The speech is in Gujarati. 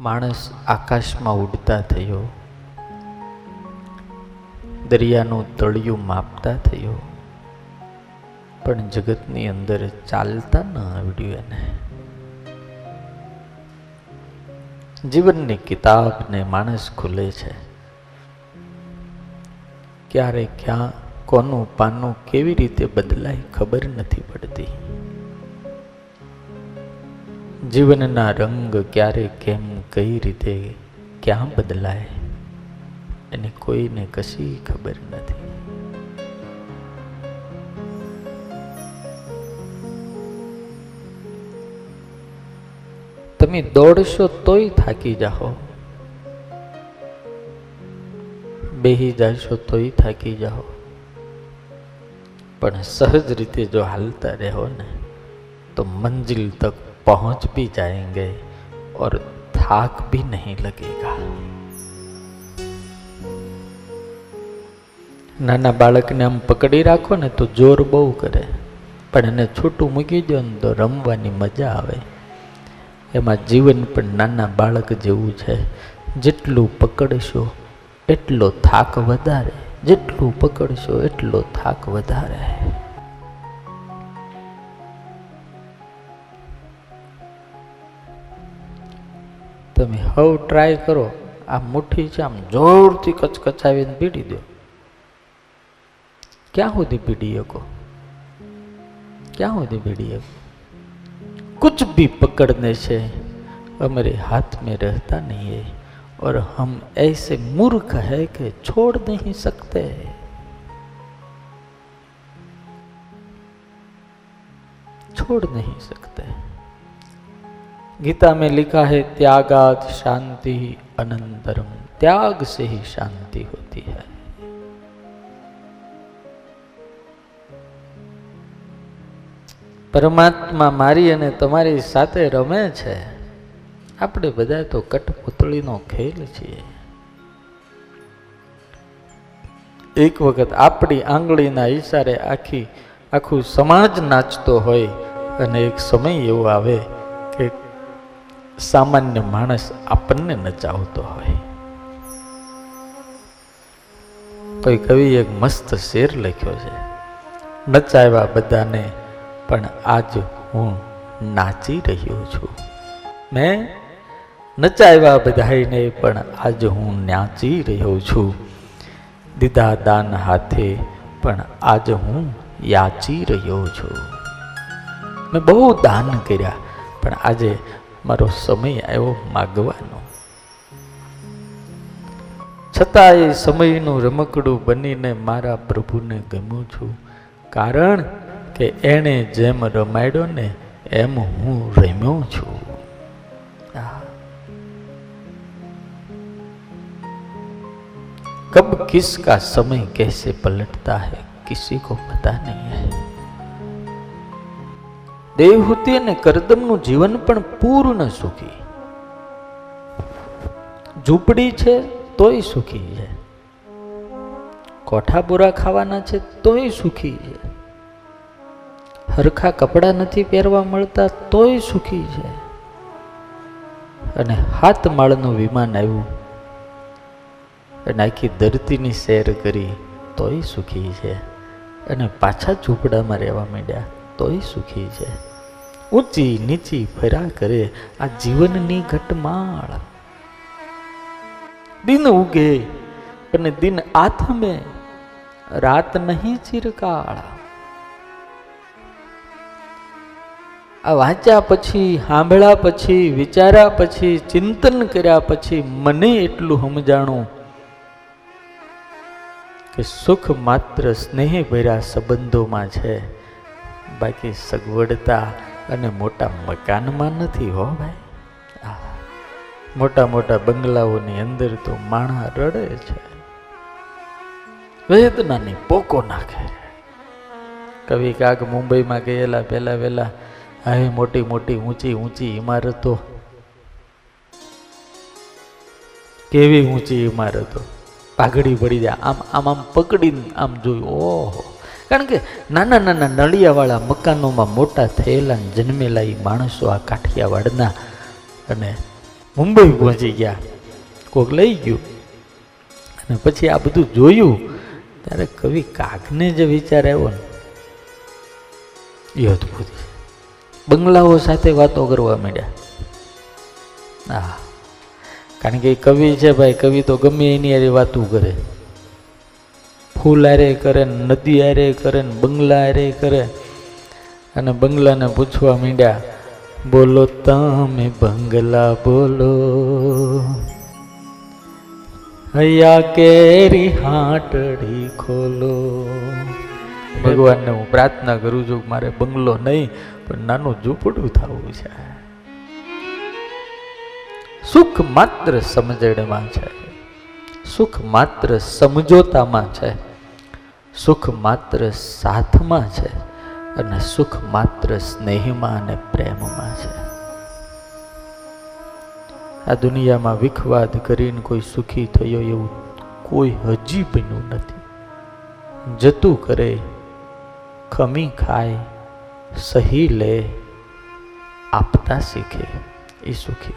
માણસ આકાશમાં ઉડતા થયો. દરિયાનું તળિયું માપતા થયો. પણ જગતની અંદર ચાલતા ન આવડ્યું એને. જીવનની કિતાબને માણસ ખુલે છે. ક્યારે, ક્યાં, કોનું, પાનું કેવી રીતે બદલાય ખબર નથી પડતી. જીવનના રંગ ક્યારે કેમ, કઈ રીતે, ક્યાં બદલાય, એને કોઈને કશી ખબર નથી. તમે દોડશો તોય થાકી જાઓ બેહી જશો તોય થાકી જાઓ પણ સહજ રીતે જો હાલતા રહો ને તો મંજિલ તક पहुंच भी जाएंगे और થાક भी नहीं लगेगा નાના બાળકને આમ પકડી રાખો ને તો જોર બહુ કરે પણ એને છૂટું મૂકી દો ને તો રમવાની મજા આવે એમાં જીવન પણ નાના બાળક જેવું છે જેટલું પકડશો એટલો થાક વધારે જેટલું પકડશો એટલો થાક વધારે તમે હવ ટ્રાય કરો આ મુઠ્ઠી છે આમ જોરથી કચકચાવીને પીડી દો ક્યાં સુધી પીડી શકો ક્યાં સુધી પીડી શકો कुछ भी पकड़ने से हमारे हाथ में रहता नहीं है और हम ऐसे मूर्ख है कि छोड़ नहीं सकते छोड़ नहीं सकते गीता में लिखा है त्यागात शांति अनंतरम त्याग से ही शांति होती है પરમાત્મા મારી અને તમારી સાથે રમે છે આપણે બધા તો કઠપુતળીનો ખેલ છીએ એક વખત આપણી આંગળીના ઈશારે આખી આખું સમાજ નાચતો હોય અને એક સમય એવો આવે કે સામાન્ય માણસ આપણને નચાવતો હોય. કોઈ કવિ એક મસ્ત શેર લખ્યો છે નચાવ્યા બધાને, પણ આજ હું નાચી રહ્યો છું. મેં નચાવ્યા બધાઈને પણ આજ હું નાચી રહ્યો છું. દીધા દાન હાથે, પણ આજ હું યાચી રહ્યો છું. મેં બહુ દાન કર્યા, પણ આજે મારો સમય આવ્યો માગવાનો. છતાં એ સમયનું રમકડું બનીને મારા પ્રભુને ગમું છું. કારણ કે એણે જેમ રમાડ્યો ને એમ હું રમ્યો છું. કબ કિસ કા સમય કેસે પલટતા હૈ? કિસી કો પતા નહીં હૈ? દેવહૂતિ અને કરદમનું જીવન પણ પૂર્ણ સુખી. ઝૂંપડી છે, તોય સુખી છે. કોઠા બોરા ખાવાના છે, તોય સુખી છે. હરખા કપડાં નથી પહેરવા મળતા, તોય સુખી છે. અને હાથ માળનું વિમાન આવ્યું અને આખી ધરતીની સેર કરી, તોય સુખી છે. અને પાછા ઝૂંપડામાં રહેવા માંડ્યા, તોય સુખી છે. ઊંચી નીચી ફર્યા કરે આ જીવનની ઘટમાળ. દિન ઉગે અને દિન આથમે, રાત નહીં ચિરકાળ. આ વાંચ્યા પછી, સાંભળ્યા પછી, વિચાર્યા પછી, ચિંતન કર્યા પછી મને એટલું સમજાણું કે સુખ માત્ર સ્નેહ ભર્યા સંબંધોમાં છે. બાકી સગવડતા અને મોટા મકાનમાં નથી હો ભાઈ. મોટા મોટા બંગલાઓની અંદર તો માણા રડે છે. વેદનાની પોકો નાખે. કવિ કાક મુંબઈમાં ગયેલા પહેલા વહેલા અહીં મોટી મોટી ઊંચી ઊંચી ઇમારતો. કેવી ઊંચી ઇમારતો? પાઘડી પડી જાય. આમ આમ આમ પકડીને આમ જોયું. ઓહો. કારણ કે નાના નાના નળિયાવાળા મકાનોમાં મોટા થયેલા જન્મેલા એ માણસો આ કાઠિયાવાડના અને મુંબઈ પહોંચી ગયા. કોક લઈ ગયું. અને પછી આ બધું જોયું, ત્યારે કવિ કાગને જે વિચાર આવ્યો ને. એ અદભુત. બંગલાઓ સાથે વાતો કરવા માંડ્યા. હા કારણ કે એ કવિ છે ભાઈ, કવિ તો ગમે એની હારે વાતું કરે. ફૂલ હારે કરે ને નદી આરે કરે ને બંગલા હારે કરે. અને બંગલાને પૂછવા માંડ્યા, બોલો તમે બંગલા બોલો. હૈયા કેરી હાટડી ખોલો. ભગવાનને હું પ્રાર્થના કરું છું મારે બંગલો નહીં, પણ નાનું ઝૂંપડું થવું છે. સુખ માત્ર સમજણમાં છે. સુખ માત્ર સમજોતામાં છે. સુખ માત્ર સાથમાં છે અને સુખ માત્ર સ્નેહમાં અને પ્રેમમાં છે. આ દુનિયામાં વિખવાદ કરીને કોઈ સુખી થયો એવું કોઈ હજી બન્યું નથી. જતું કરે, ખમી ખાય, સહી લે, આપતા શીખે એ સુખી.